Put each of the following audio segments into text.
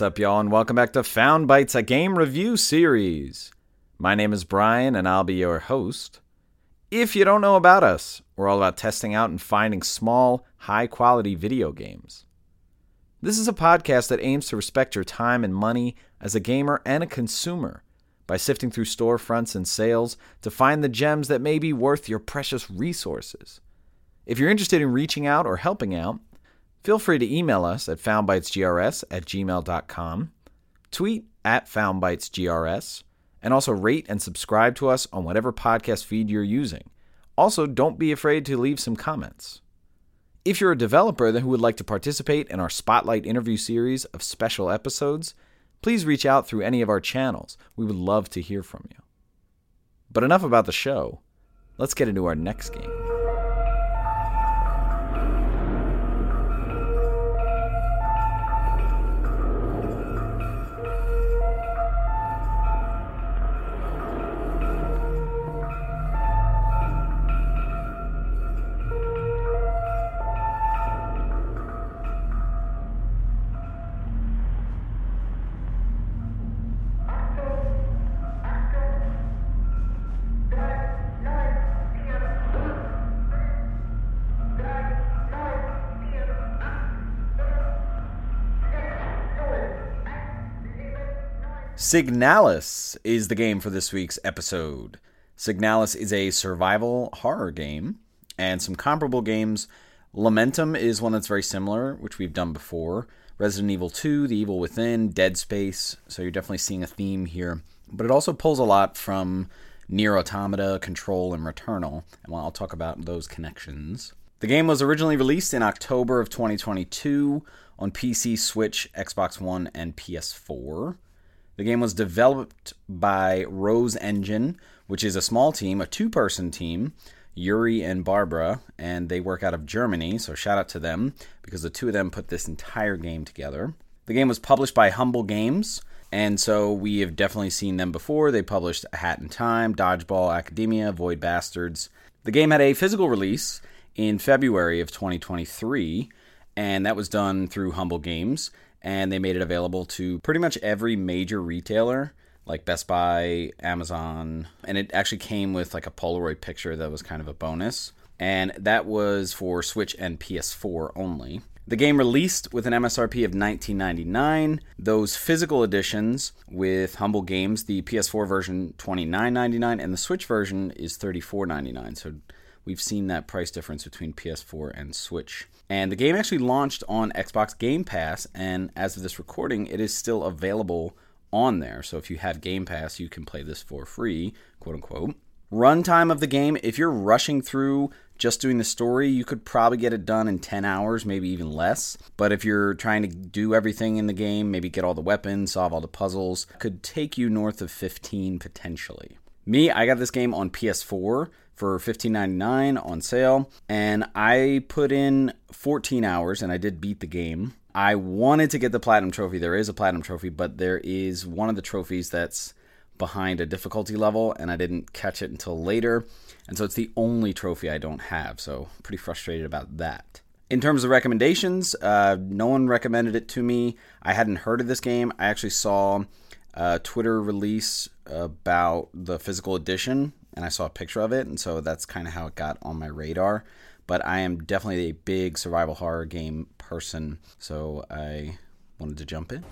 What's up, y'all, and welcome back to Found Bytes, a game review series. My name is Brian, and I'll be your host. If you don't know about us, we're all about testing out and finding small, high quality video games. This is a podcast that aims to respect your time and money as a gamer and a consumer by sifting through storefronts and sales to find the gems that may be worth your precious resources. If you're interested in reaching out or helping out, Feel free to email us at foundbytesgrs at gmail.com, tweet at foundbytesgrs, and also rate and subscribe to us on whatever podcast feed you're using. Also, don't be afraid to leave some comments. If you're a developer who would like to participate in our Spotlight interview series of special episodes, please reach out through any of our channels. We would love to hear from you. But enough about the show. Let's get into our next game. Signalis is the game for this week's episode. Signalis is a survival horror game, and some comparable games. Lamentum is one that's very similar, which we've done before. Resident Evil 2, The Evil Within, Dead Space, so you're definitely seeing a theme here. But it also pulls a lot from Nier Automata, Control, and Returnal, and I'll talk about those connections. The game was originally released in October of 2022 on PC, Switch, Xbox One, and PS4. The game was developed by Rose Engine, which is a small team, a two person team, Yuri and Barbara, and they work out of Germany, so shout out to them because the two of them put this entire game together. The game was published by Humble Games, and so we have definitely seen them before. They published A Hat in Time, Dodgeball Academia, Void Bastards. The game had a physical release in February of 2023, and that was done through Humble Games and they made it available to pretty much every major retailer like Best Buy, Amazon, and it actually came with like a Polaroid picture that was kind of a bonus. And that was for Switch and PS4 only. The game released with an MSRP of $19.99. Those physical editions with Humble Games, the PS4 version $29.99 and the Switch version is $34.99. So we've seen that price difference between PS4 and Switch. And the game actually launched on Xbox Game Pass, and as of this recording, it is still available on there. So if you have Game Pass, you can play this for free, quote unquote. Runtime of the game, if you're rushing through just doing the story, you could probably get it done in 10 hours, maybe even less. But if you're trying to do everything in the game, maybe get all the weapons, solve all the puzzles, could take you north of 15 potentially. Me, I got this game on PS4 for $15.99 on sale, and I put in 14 hours and I did beat the game. I wanted to get the platinum trophy. There is a platinum trophy, but there is one of the trophies that's behind a difficulty level, and I didn't catch it until later. And so it's the only trophy I don't have. So pretty frustrated about that. In terms of recommendations, uh, no one recommended it to me. I hadn't heard of this game. I actually saw a Twitter release about the physical edition, and I saw a picture of it, and so that's kind of how it got on my radar. But I am definitely a big survival horror game person, so I wanted to jump in.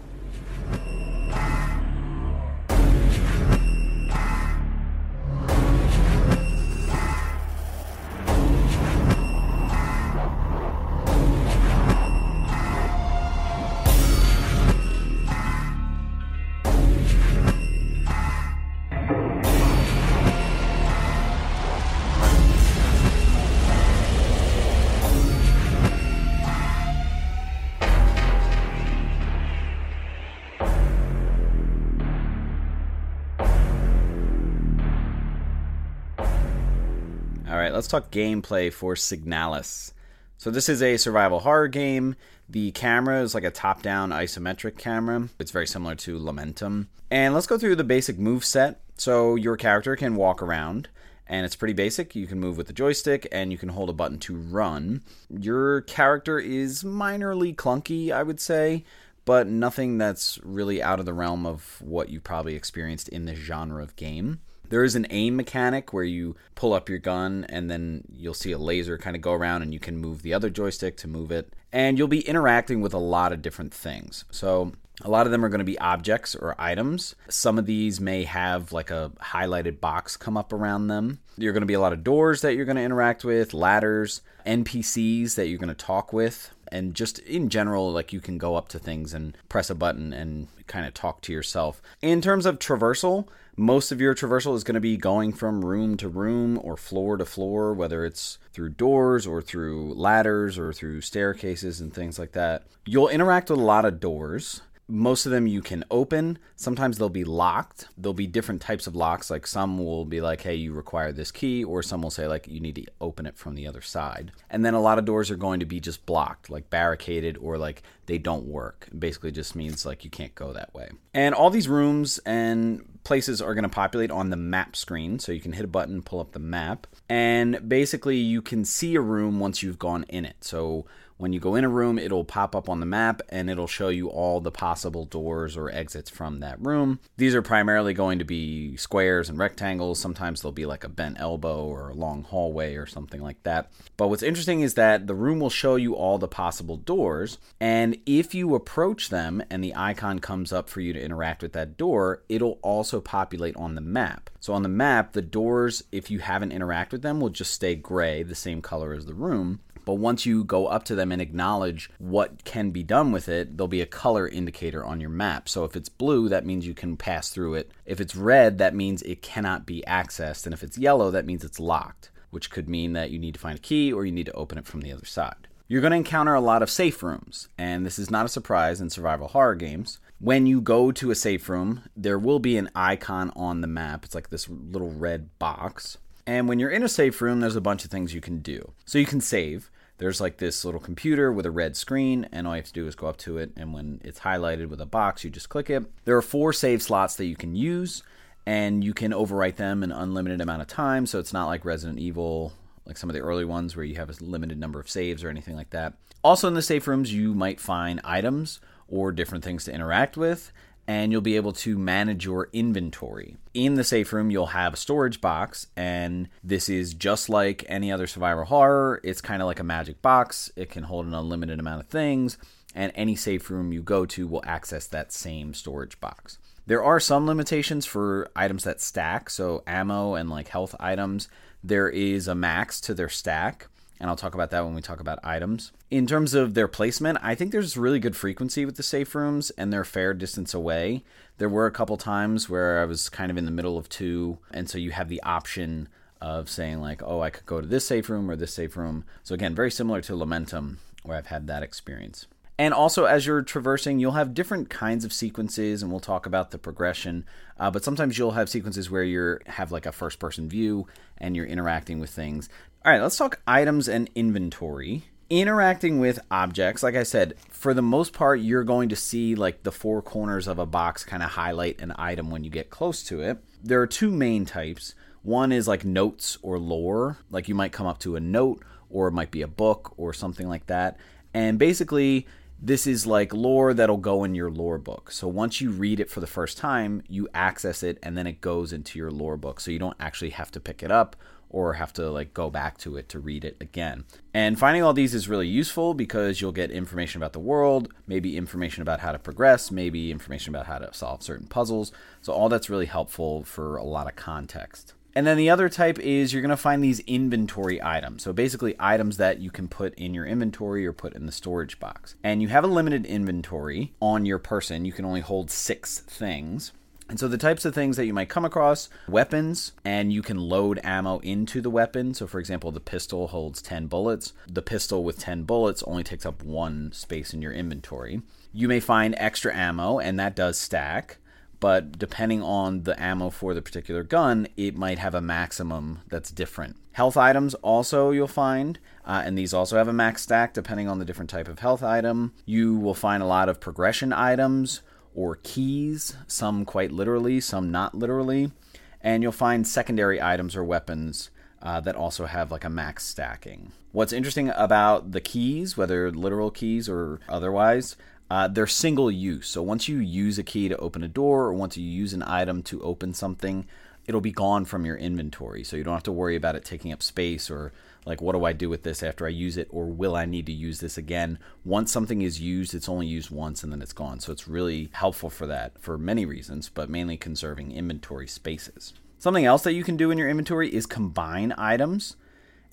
Let's talk gameplay for Signalis. So this is a survival horror game. The camera is like a top-down isometric camera. It's very similar to Lamentum. And let's go through the basic move set. So your character can walk around and it's pretty basic. You can move with the joystick and you can hold a button to run. Your character is minorly clunky, I would say, but nothing that's really out of the realm of what you probably experienced in this genre of game. There is an aim mechanic where you pull up your gun and then you'll see a laser kind of go around and you can move the other joystick to move it. And you'll be interacting with a lot of different things. So a lot of them are going to be objects or items. Some of these may have like a highlighted box come up around them. You're going to be a lot of doors that you're going to interact with, ladders, NPCs that you're going to talk with, and just in general, like you can go up to things and press a button and kind of talk to yourself. In terms of traversal, most of your traversal is going to be going from room to room or floor to floor, whether it's through doors or through ladders or through staircases and things like that. You'll interact with a lot of doors most of them you can open. Sometimes they'll be locked. There'll be different types of locks. Like some will be like, hey, you require this key, or some will say, like, you need to open it from the other side. And then a lot of doors are going to be just blocked, like barricaded, or like they don't work. It basically just means like you can't go that way. And all these rooms and places are going to populate on the map screen. So you can hit a button, pull up the map, and basically you can see a room once you've gone in it. So when you go in a room, it'll pop up on the map and it'll show you all the possible doors or exits from that room. These are primarily going to be squares and rectangles. Sometimes they'll be like a bent elbow or a long hallway or something like that. But what's interesting is that the room will show you all the possible doors. And if you approach them and the icon comes up for you to interact with that door, it'll also populate on the map. So on the map, the doors, if you haven't interacted with them, will just stay gray, the same color as the room. But once you go up to them and acknowledge what can be done with it, there'll be a color indicator on your map. So if it's blue, that means you can pass through it. If it's red, that means it cannot be accessed. And if it's yellow, that means it's locked, which could mean that you need to find a key or you need to open it from the other side. You're going to encounter a lot of safe rooms, and this is not a surprise in survival horror games. When you go to a safe room, there will be an icon on the map. It's like this little red box. And when you're in a safe room, there's a bunch of things you can do. So you can save there's like this little computer with a red screen, and all you have to do is go up to it, and when it's highlighted with a box, you just click it. There are four save slots that you can use, and you can overwrite them an unlimited amount of time, so it's not like Resident Evil, like some of the early ones where you have a limited number of saves or anything like that. Also, in the safe rooms, you might find items or different things to interact with, and you'll be able to manage your inventory. In the safe room, you'll have a storage box, and this is just like any other survival horror. It's kind of like a magic box, it can hold an unlimited amount of things, and any safe room you go to will access that same storage box. There are some limitations for items that stack, so ammo and like health items. There is a max to their stack and I'll talk about that when we talk about items. In terms of their placement, I think there's really good frequency with the safe rooms and they're fair distance away. There were a couple times where I was kind of in the middle of two, and so you have the option of saying, like, oh, I could go to this safe room or this safe room. So, again, very similar to Lamentum, where I've had that experience. And also, as you're traversing, you'll have different kinds of sequences, and we'll talk about the progression. Uh, but sometimes you'll have sequences where you have like a first person view and you're interacting with things. All right, let's talk items and inventory. Interacting with objects, like I said, for the most part, you're going to see like the four corners of a box kind of highlight an item when you get close to it. There are two main types. One is like notes or lore, like you might come up to a note or it might be a book or something like that. And basically, this is like lore that'll go in your lore book. So once you read it for the first time, you access it and then it goes into your lore book. So you don't actually have to pick it up or have to like go back to it to read it again. And finding all these is really useful because you'll get information about the world, maybe information about how to progress, maybe information about how to solve certain puzzles. So all that's really helpful for a lot of context. And then the other type is you're going to find these inventory items. So basically, items that you can put in your inventory or put in the storage box. And you have a limited inventory on your person. You can only hold six things. And so the types of things that you might come across weapons, and you can load ammo into the weapon. So, for example, the pistol holds 10 bullets. The pistol with 10 bullets only takes up one space in your inventory. You may find extra ammo, and that does stack. But depending on the ammo for the particular gun, it might have a maximum that's different. Health items also you'll find, uh, and these also have a max stack depending on the different type of health item. You will find a lot of progression items or keys, some quite literally, some not literally. And you'll find secondary items or weapons uh, that also have like a max stacking. What's interesting about the keys, whether literal keys or otherwise, Uh, they're single use. So once you use a key to open a door or once you use an item to open something, it'll be gone from your inventory. So you don't have to worry about it taking up space or like, what do I do with this after I use it or will I need to use this again? Once something is used, it's only used once and then it's gone. So it's really helpful for that for many reasons, but mainly conserving inventory spaces. Something else that you can do in your inventory is combine items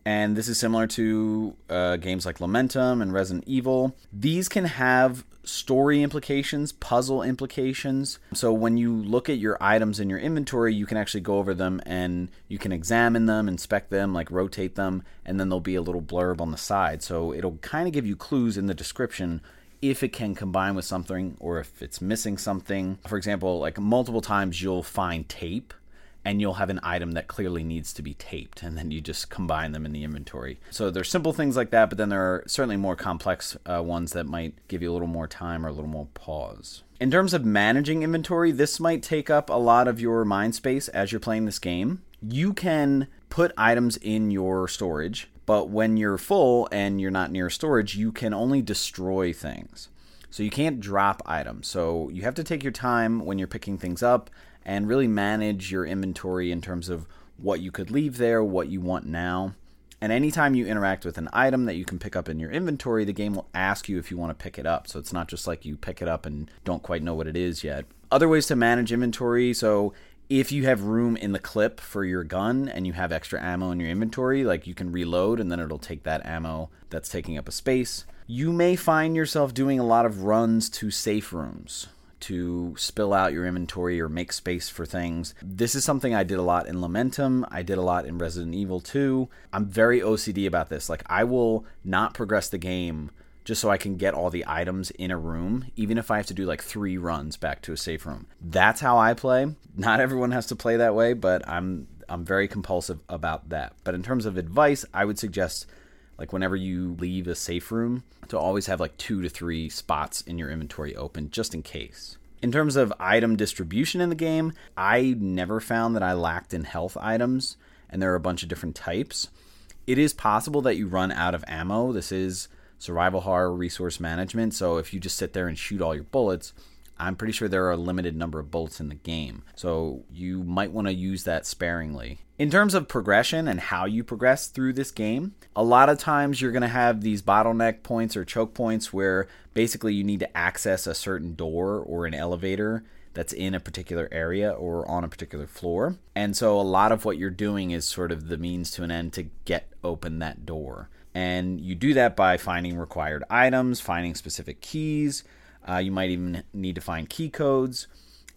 and this is similar to uh, games like Lamentum and Resident Evil. These can have story implications, puzzle implications. So when you look at your items in your inventory, you can actually go over them and you can examine them, inspect them, like rotate them, and then there'll be a little blurb on the side. So it'll kind of give you clues in the description if it can combine with something or if it's missing something. For example, like multiple times you'll find tape and you'll have an item that clearly needs to be taped and then you just combine them in the inventory. So there's simple things like that but then there are certainly more complex uh, ones that might give you a little more time or a little more pause. In terms of managing inventory this might take up a lot of your mind space as you're playing this game. You can put items in your storage but when you're full and you're not near storage you can only destroy things. So you can't drop items. So you have to take your time when you're picking things up and really manage your inventory in terms of what you could leave there, what you want now. And anytime you interact with an item that you can pick up in your inventory, the game will ask you if you want to pick it up. So it's not just like you pick it up and don't quite know what it is yet. Other ways to manage inventory. So if you have room in the clip for your gun and you have extra ammo in your inventory, like you can reload and then it'll take that ammo that's taking up a space. You may find yourself doing a lot of runs to safe rooms to spill out your inventory or make space for things. This is something I did a lot in Lamentum. I did a lot in Resident Evil 2. I'm very OCD about this. Like, I will not progress the game just so I can get all the items in a room, even if I have to do like three runs back to a safe room. That's how I play. Not everyone has to play that way, but I'm I'm very compulsive about that. But in terms of advice, I would suggest like whenever you leave a safe room to always have like two to three spots in your inventory open just in case. In terms of item distribution in the game, I never found that I lacked in health items, and there are a bunch of different types. It is possible that you run out of ammo. This is survival horror resource management, so if you just sit there and shoot all your bullets, I'm pretty sure there are a limited number of bullets in the game. So you might want to use that sparingly. In terms of progression and how you progress through this game, a lot of times you're going to have these bottleneck points or choke points where basically you need to access a certain door or an elevator that's in a particular area or on a particular floor. And so a lot of what you're doing is sort of the means to an end to get open that door. And you do that by finding required items, finding specific keys. Uh, you might even need to find key codes.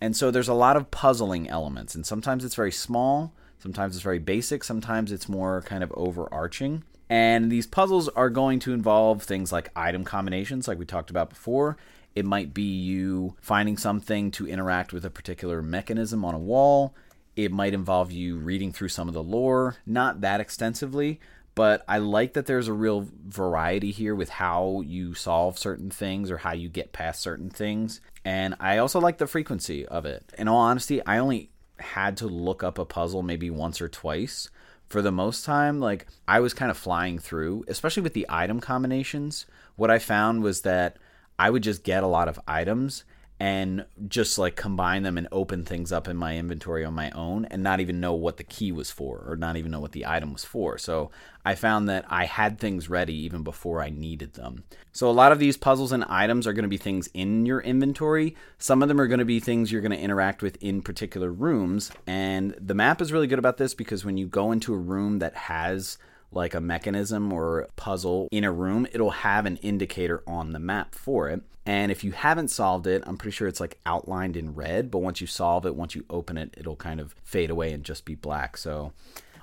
And so there's a lot of puzzling elements. And sometimes it's very small, Sometimes it's very basic, sometimes it's more kind of overarching. And these puzzles are going to involve things like item combinations, like we talked about before. It might be you finding something to interact with a particular mechanism on a wall. It might involve you reading through some of the lore, not that extensively, but I like that there's a real variety here with how you solve certain things or how you get past certain things. And I also like the frequency of it. In all honesty, I only had to look up a puzzle maybe once or twice. For the most time, like I was kind of flying through, especially with the item combinations. What I found was that I would just get a lot of items and just like combine them and open things up in my inventory on my own and not even know what the key was for or not even know what the item was for. So I found that I had things ready even before I needed them. So a lot of these puzzles and items are going to be things in your inventory. Some of them are going to be things you're going to interact with in particular rooms. And the map is really good about this because when you go into a room that has like a mechanism or puzzle in a room, it'll have an indicator on the map for it. And if you haven't solved it, I'm pretty sure it's like outlined in red, but once you solve it, once you open it, it'll kind of fade away and just be black. So,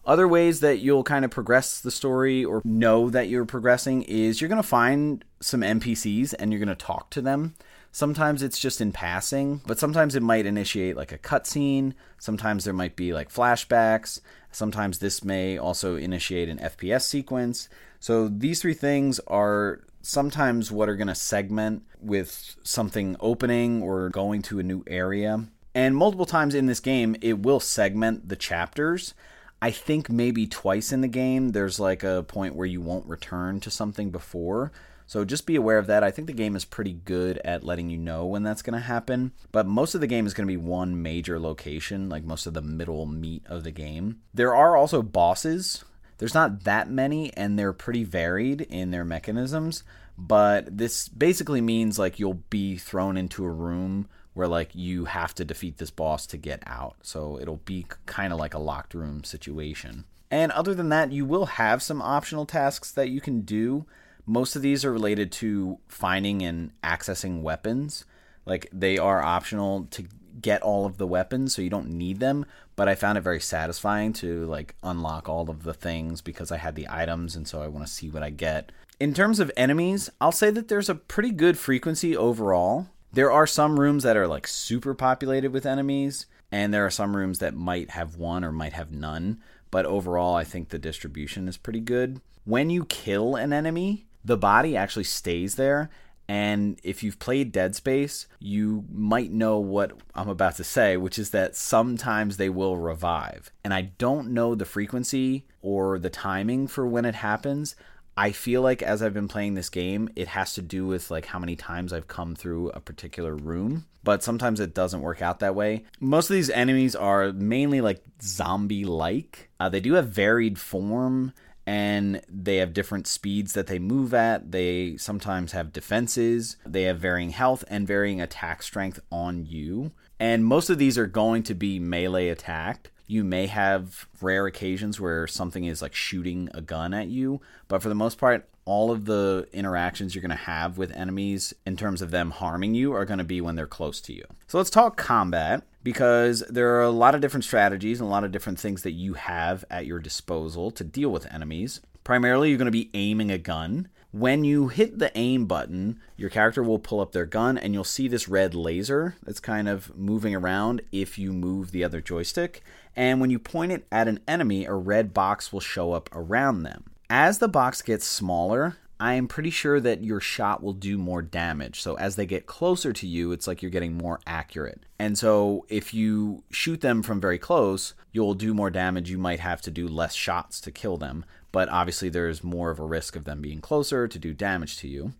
other ways that you'll kind of progress the story or know that you're progressing is you're going to find some NPCs and you're going to talk to them. Sometimes it's just in passing, but sometimes it might initiate like a cutscene. Sometimes there might be like flashbacks. Sometimes this may also initiate an FPS sequence. So these three things are sometimes what are going to segment with something opening or going to a new area. And multiple times in this game, it will segment the chapters. I think maybe twice in the game, there's like a point where you won't return to something before. So just be aware of that. I think the game is pretty good at letting you know when that's going to happen. But most of the game is going to be one major location, like most of the middle meat of the game. There are also bosses. There's not that many, and they're pretty varied in their mechanisms. But this basically means like you'll be thrown into a room where like you have to defeat this boss to get out. So it'll be kind of like a locked room situation. And other than that, you will have some optional tasks that you can do. Most of these are related to finding and accessing weapons. Like they are optional to get all of the weapons, so you don't need them. But I found it very satisfying to like unlock all of the things because I had the items, and so I want to see what I get. In terms of enemies, I'll say that there's a pretty good frequency overall. There are some rooms that are like super populated with enemies, and there are some rooms that might have one or might have none. But overall, I think the distribution is pretty good. When you kill an enemy, the body actually stays there. And if you've played Dead Space, you might know what I'm about to say, which is that sometimes they will revive. And I don't know the frequency or the timing for when it happens. I feel like as I've been playing this game, it has to do with like how many times I've come through a particular room, but sometimes it doesn't work out that way. Most of these enemies are mainly like zombie like. Uh, they do have varied form and they have different speeds that they move at. They sometimes have defenses, they have varying health and varying attack strength on you. And most of these are going to be melee attacked. You may have rare occasions where something is like shooting a gun at you, but for the most part, all of the interactions you're going to have with enemies in terms of them harming you are going to be when they're close to you. So let's talk combat because there are a lot of different strategies and a lot of different things that you have at your disposal to deal with enemies. Primarily, you're going to be aiming a gun. When you hit the aim button, your character will pull up their gun and you'll see this red laser that's kind of moving around if you move the other joystick. And when you point it at an enemy, a red box will show up around them. As the box gets smaller, I am pretty sure that your shot will do more damage. So as they get closer to you, it's like you're getting more accurate. And so if you shoot them from very close, you'll do more damage. You might have to do less shots to kill them, but obviously there's more of a risk of them being closer to do damage to you.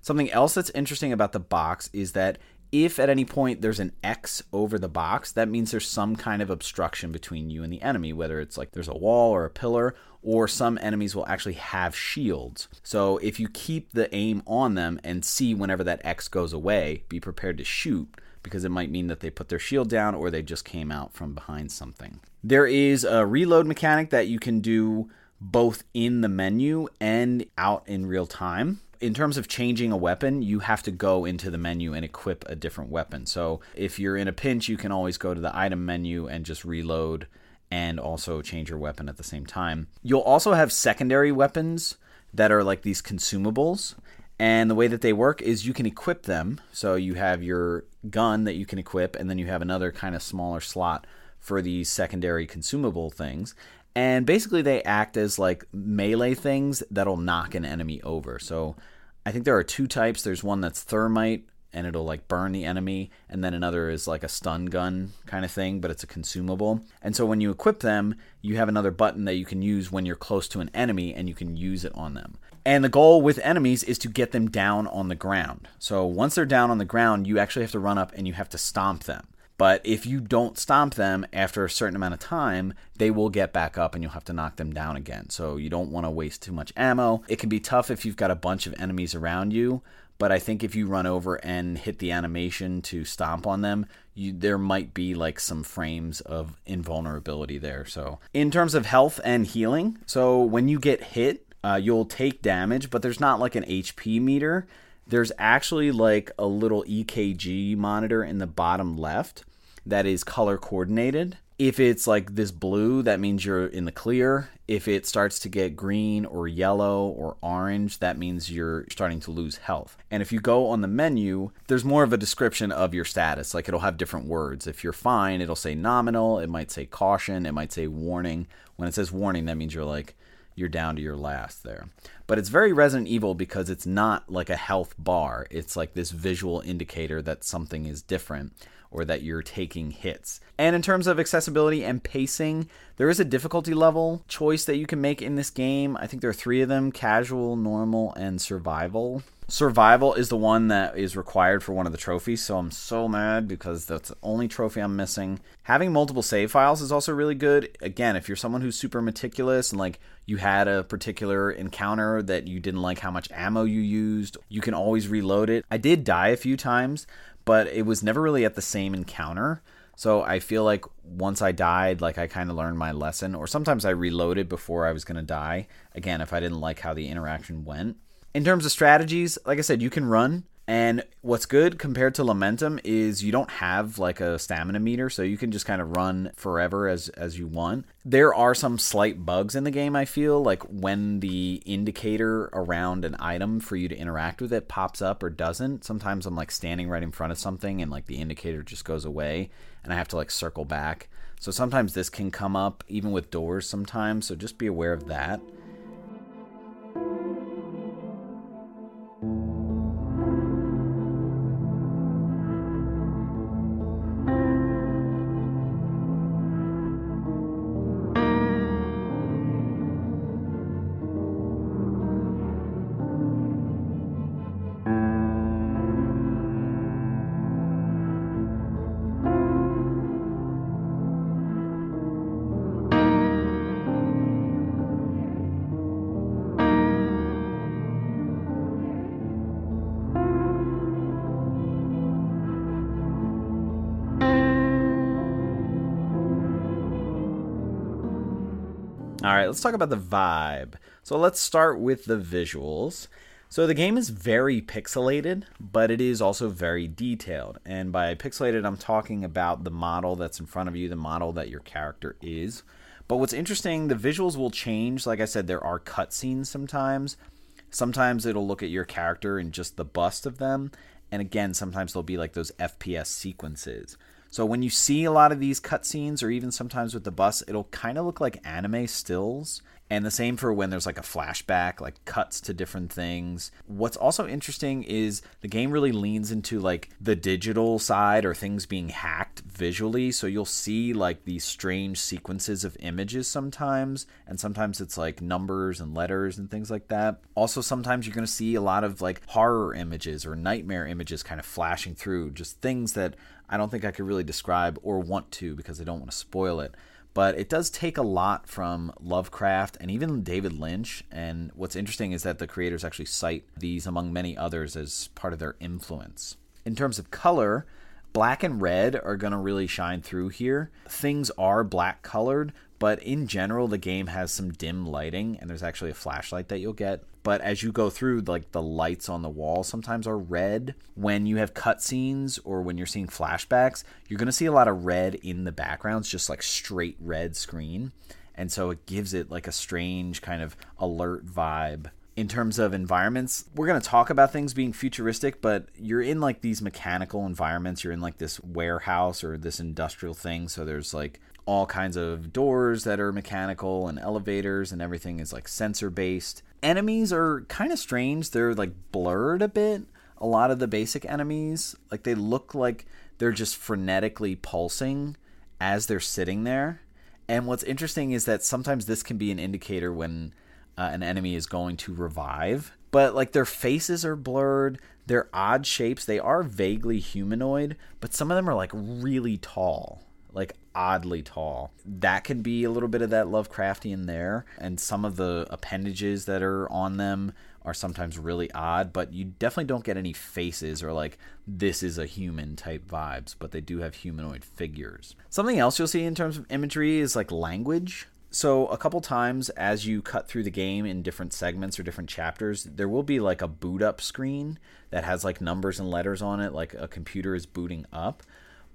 Something else that's interesting about the box is that if at any point there's an X over the box, that means there's some kind of obstruction between you and the enemy, whether it's like there's a wall or a pillar, or some enemies will actually have shields. So if you keep the aim on them and see whenever that X goes away, be prepared to shoot because it might mean that they put their shield down or they just came out from behind something. There is a reload mechanic that you can do both in the menu and out in real time in terms of changing a weapon, you have to go into the menu and equip a different weapon. So if you're in a pinch, you can always go to the item menu and just reload and also change your weapon at the same time. You'll also have secondary weapons that are like these consumables. And the way that they work is you can equip them. So you have your gun that you can equip, and then you have another kind of smaller slot for these secondary consumable things and basically they act as like melee things that'll knock an enemy over. So I think there are two types. There's one that's thermite and it'll like burn the enemy, and then another is like a stun gun kind of thing, but it's a consumable. And so when you equip them, you have another button that you can use when you're close to an enemy and you can use it on them. And the goal with enemies is to get them down on the ground. So once they're down on the ground, you actually have to run up and you have to stomp them. But if you don't stomp them after a certain amount of time, they will get back up and you'll have to knock them down again. So you don't want to waste too much ammo. It can be tough if you've got a bunch of enemies around you, but I think if you run over and hit the animation to stomp on them, you, there might be like some frames of invulnerability there. So, in terms of health and healing, so when you get hit, uh, you'll take damage, but there's not like an HP meter there's actually like a little EKG monitor in the bottom left that is color coordinated. If it's like this blue, that means you're in the clear. If it starts to get green or yellow or orange, that means you're starting to lose health. And if you go on the menu, there's more of a description of your status. Like it'll have different words. If you're fine, it'll say nominal, it might say caution, it might say warning. When it says warning, that means you're like you're down to your last there. But it's very Resident Evil because it's not like a health bar. It's like this visual indicator that something is different. Or that you're taking hits. And in terms of accessibility and pacing, there is a difficulty level choice that you can make in this game. I think there are three of them casual, normal, and survival. Survival is the one that is required for one of the trophies, so I'm so mad because that's the only trophy I'm missing. Having multiple save files is also really good. Again, if you're someone who's super meticulous and like you had a particular encounter that you didn't like how much ammo you used, you can always reload it. I did die a few times, but it was never really at the same encounter. So I feel like once I died, like I kind of learned my lesson, or sometimes I reloaded before I was going to die. Again, if I didn't like how the interaction went. In terms of strategies, like I said, you can run. And what's good compared to Lamentum is you don't have like a stamina meter, so you can just kind of run forever as as you want. There are some slight bugs in the game, I feel, like when the indicator around an item for you to interact with it pops up or doesn't. Sometimes I'm like standing right in front of something and like the indicator just goes away and I have to like circle back. So sometimes this can come up even with doors sometimes, so just be aware of that. All right, let's talk about the vibe. So let's start with the visuals. So the game is very pixelated, but it is also very detailed. And by pixelated, I'm talking about the model that's in front of you, the model that your character is. But what's interesting, the visuals will change. Like I said, there are cutscenes sometimes. Sometimes it'll look at your character and just the bust of them. And again, sometimes there'll be like those FPS sequences. So when you see a lot of these cutscenes, or even sometimes with the bus, it'll kind of look like anime stills. And the same for when there's like a flashback, like cuts to different things. What's also interesting is the game really leans into like the digital side or things being hacked visually. So you'll see like these strange sequences of images sometimes, and sometimes it's like numbers and letters and things like that. Also, sometimes you're going to see a lot of like horror images or nightmare images kind of flashing through, just things that I don't think I could really describe or want to because I don't want to spoil it. But it does take a lot from Lovecraft and even David Lynch. And what's interesting is that the creators actually cite these, among many others, as part of their influence. In terms of color, black and red are going to really shine through here. Things are black colored, but in general, the game has some dim lighting, and there's actually a flashlight that you'll get. But as you go through like the lights on the wall sometimes are red. When you have cutscenes or when you're seeing flashbacks you're going to see a lot of red in the backgrounds just like straight red screen. And so it gives it like a strange kind of alert vibe. In terms of environments we're going to talk about things being futuristic but you're in like these mechanical environments. You're in like this warehouse or this industrial thing. So there's like all kinds of doors that are mechanical and elevators and everything is like sensor based enemies are kind of strange. They're like blurred a bit. A lot of the basic enemies, like they look like they're just frenetically pulsing as they're sitting there. And what's interesting is that sometimes this can be an indicator when uh, an enemy is going to revive. But like their faces are blurred, they're odd shapes. They are vaguely humanoid, but some of them are like really tall like oddly tall. That can be a little bit of that Lovecraftian there, and some of the appendages that are on them are sometimes really odd, but you definitely don't get any faces or like this is a human type vibes, but they do have humanoid figures. Something else you'll see in terms of imagery is like language. So, a couple times as you cut through the game in different segments or different chapters, there will be like a boot up screen that has like numbers and letters on it, like a computer is booting up.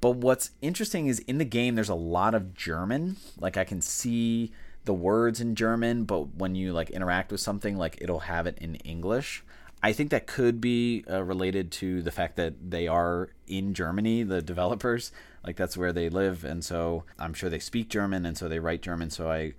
But what's interesting is in the game, there's a lot of German. Like I can see the words in German, but when you like interact with something, like it'll have it in English. I think that could be uh, related to the fact that they are in Germany, the developers. Like that's where they live, and so I'm sure they speak German, and so they write German. So I,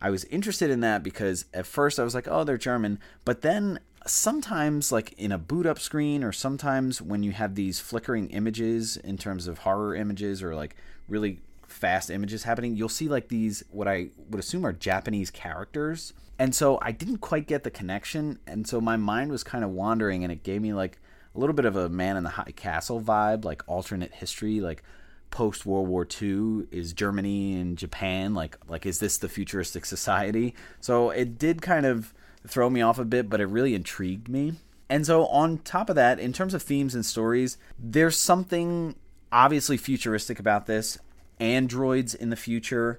I was interested in that because at first I was like, oh, they're German. But then sometimes, like in a boot up screen, or sometimes when you have these flickering images in terms of horror images or like really fast images happening, you'll see like these, what I would assume are Japanese characters. And so I didn't quite get the connection. And so my mind was kind of wandering, and it gave me like a little bit of a man in the high castle vibe, like alternate history, like post World War II is Germany and Japan like like is this the futuristic society? So it did kind of throw me off a bit, but it really intrigued me. And so on top of that, in terms of themes and stories, there's something obviously futuristic about this. Androids in the future.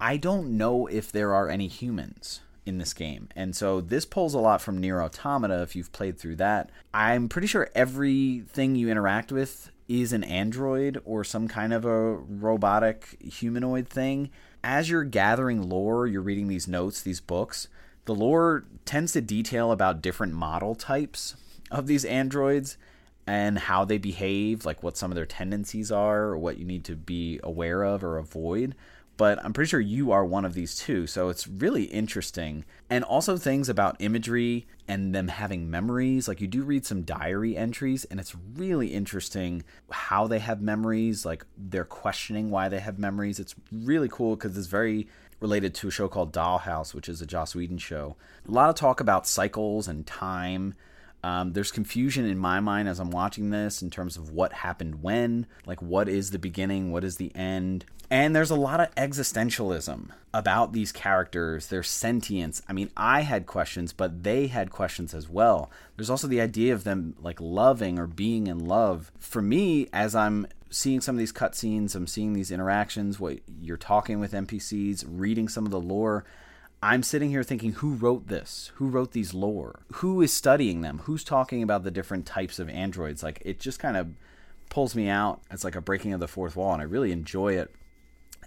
I don't know if there are any humans in this game. And so this pulls a lot from Nier Automata if you've played through that. I'm pretty sure everything you interact with is an android or some kind of a robotic humanoid thing. As you're gathering lore, you're reading these notes, these books, the lore tends to detail about different model types of these androids and how they behave, like what some of their tendencies are, or what you need to be aware of or avoid but I'm pretty sure you are one of these too. So it's really interesting. And also things about imagery and them having memories. Like you do read some diary entries, and it's really interesting how they have memories. Like they're questioning why they have memories. It's really cool because it's very related to a show called Dollhouse, which is a Joss Whedon show. A lot of talk about cycles and time. Um, there's confusion in my mind as I'm watching this in terms of what happened when, like what is the beginning, what is the end. And there's a lot of existentialism about these characters, their sentience. I mean, I had questions, but they had questions as well. There's also the idea of them like loving or being in love. For me, as I'm seeing some of these cutscenes, I'm seeing these interactions, what you're talking with NPCs, reading some of the lore. I'm sitting here thinking, who wrote this? Who wrote these lore? Who is studying them? Who's talking about the different types of androids? Like, it just kind of pulls me out. It's like a breaking of the fourth wall, and I really enjoy it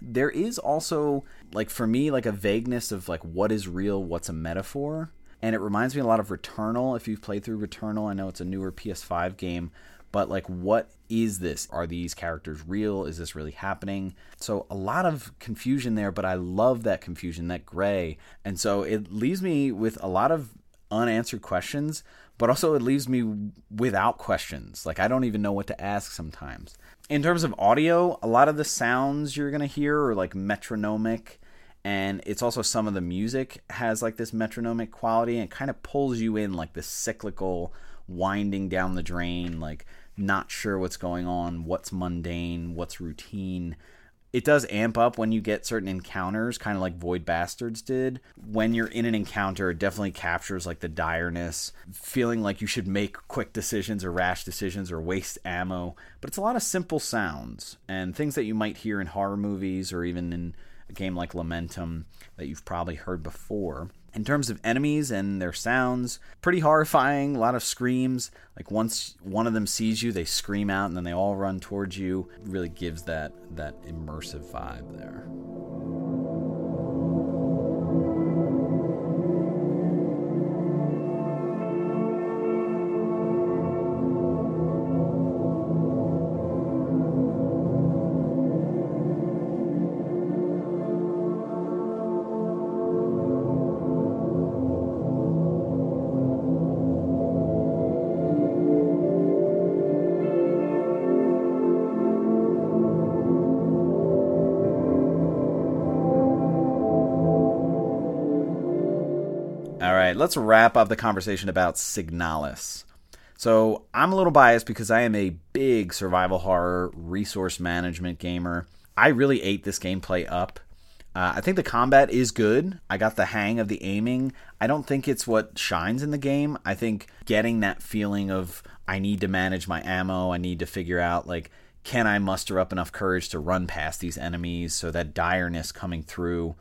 there is also like for me like a vagueness of like what is real what's a metaphor and it reminds me a lot of returnal if you've played through returnal i know it's a newer ps5 game but like what is this? Are these characters real? Is this really happening? So a lot of confusion there but i love that confusion that gray. And so it leaves me with a lot of unanswered questions but also it leaves me without questions. Like i don't even know what to ask sometimes. In terms of audio, a lot of the sounds you're going to hear are like metronomic and it's also some of the music has like this metronomic quality and kind of pulls you in like this cyclical winding down the drain like not sure what's going on, what's mundane, what's routine it does amp up when you get certain encounters, kind of like Void Bastards did. When you're in an encounter, it definitely captures like the direness, feeling like you should make quick decisions or rash decisions or waste ammo. But it's a lot of simple sounds and things that you might hear in horror movies or even in a game like Lamentum that you've probably heard before in terms of enemies and their sounds pretty horrifying a lot of screams. Like once one of them sees you they scream out and then they all run towards you. Really gives that that immersive vibe there let's wrap up the conversation about Signalis. So, I'm a little biased because I am a big survival horror resource management gamer. I really ate this gameplay up. Uh, I think the combat is good. I got the hang of the aiming. I don't think it's what shines in the game. I think getting that feeling of I need to manage my ammo, I need to figure out like can I muster up enough courage to run past these enemies so that direness coming through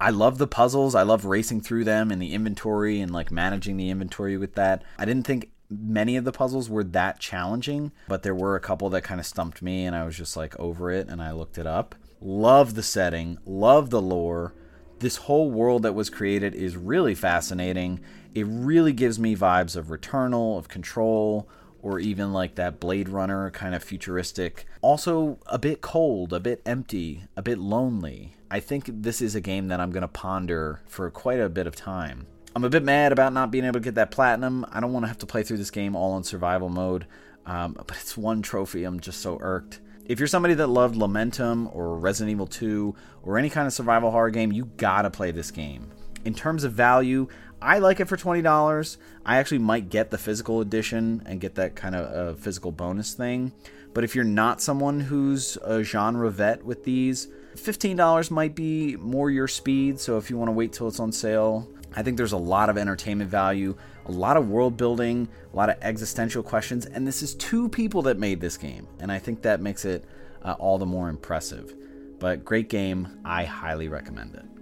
I love the puzzles. I love racing through them and the inventory and like managing the inventory with that. I didn't think many of the puzzles were that challenging, but there were a couple that kind of stumped me and I was just like over it and I looked it up. Love the setting, love the lore. This whole world that was created is really fascinating. It really gives me vibes of Returnal, of Control, or even like that Blade Runner kind of futuristic. Also, a bit cold, a bit empty, a bit lonely. I think this is a game that I'm going to ponder for quite a bit of time. I'm a bit mad about not being able to get that platinum. I don't want to have to play through this game all in survival mode, um, but it's one trophy. I'm just so irked. If you're somebody that loved Lamentum or Resident Evil 2 or any kind of survival horror game, you gotta play this game. In terms of value, I like it for $20. I actually might get the physical edition and get that kind of uh, physical bonus thing. But if you're not someone who's a genre vet with these, $15 might be more your speed. So if you want to wait till it's on sale, I think there's a lot of entertainment value, a lot of world building, a lot of existential questions, and this is two people that made this game, and I think that makes it uh, all the more impressive. But great game, I highly recommend it.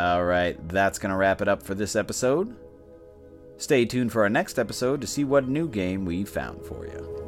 All right, that's going to wrap it up for this episode. Stay tuned for our next episode to see what new game we found for you.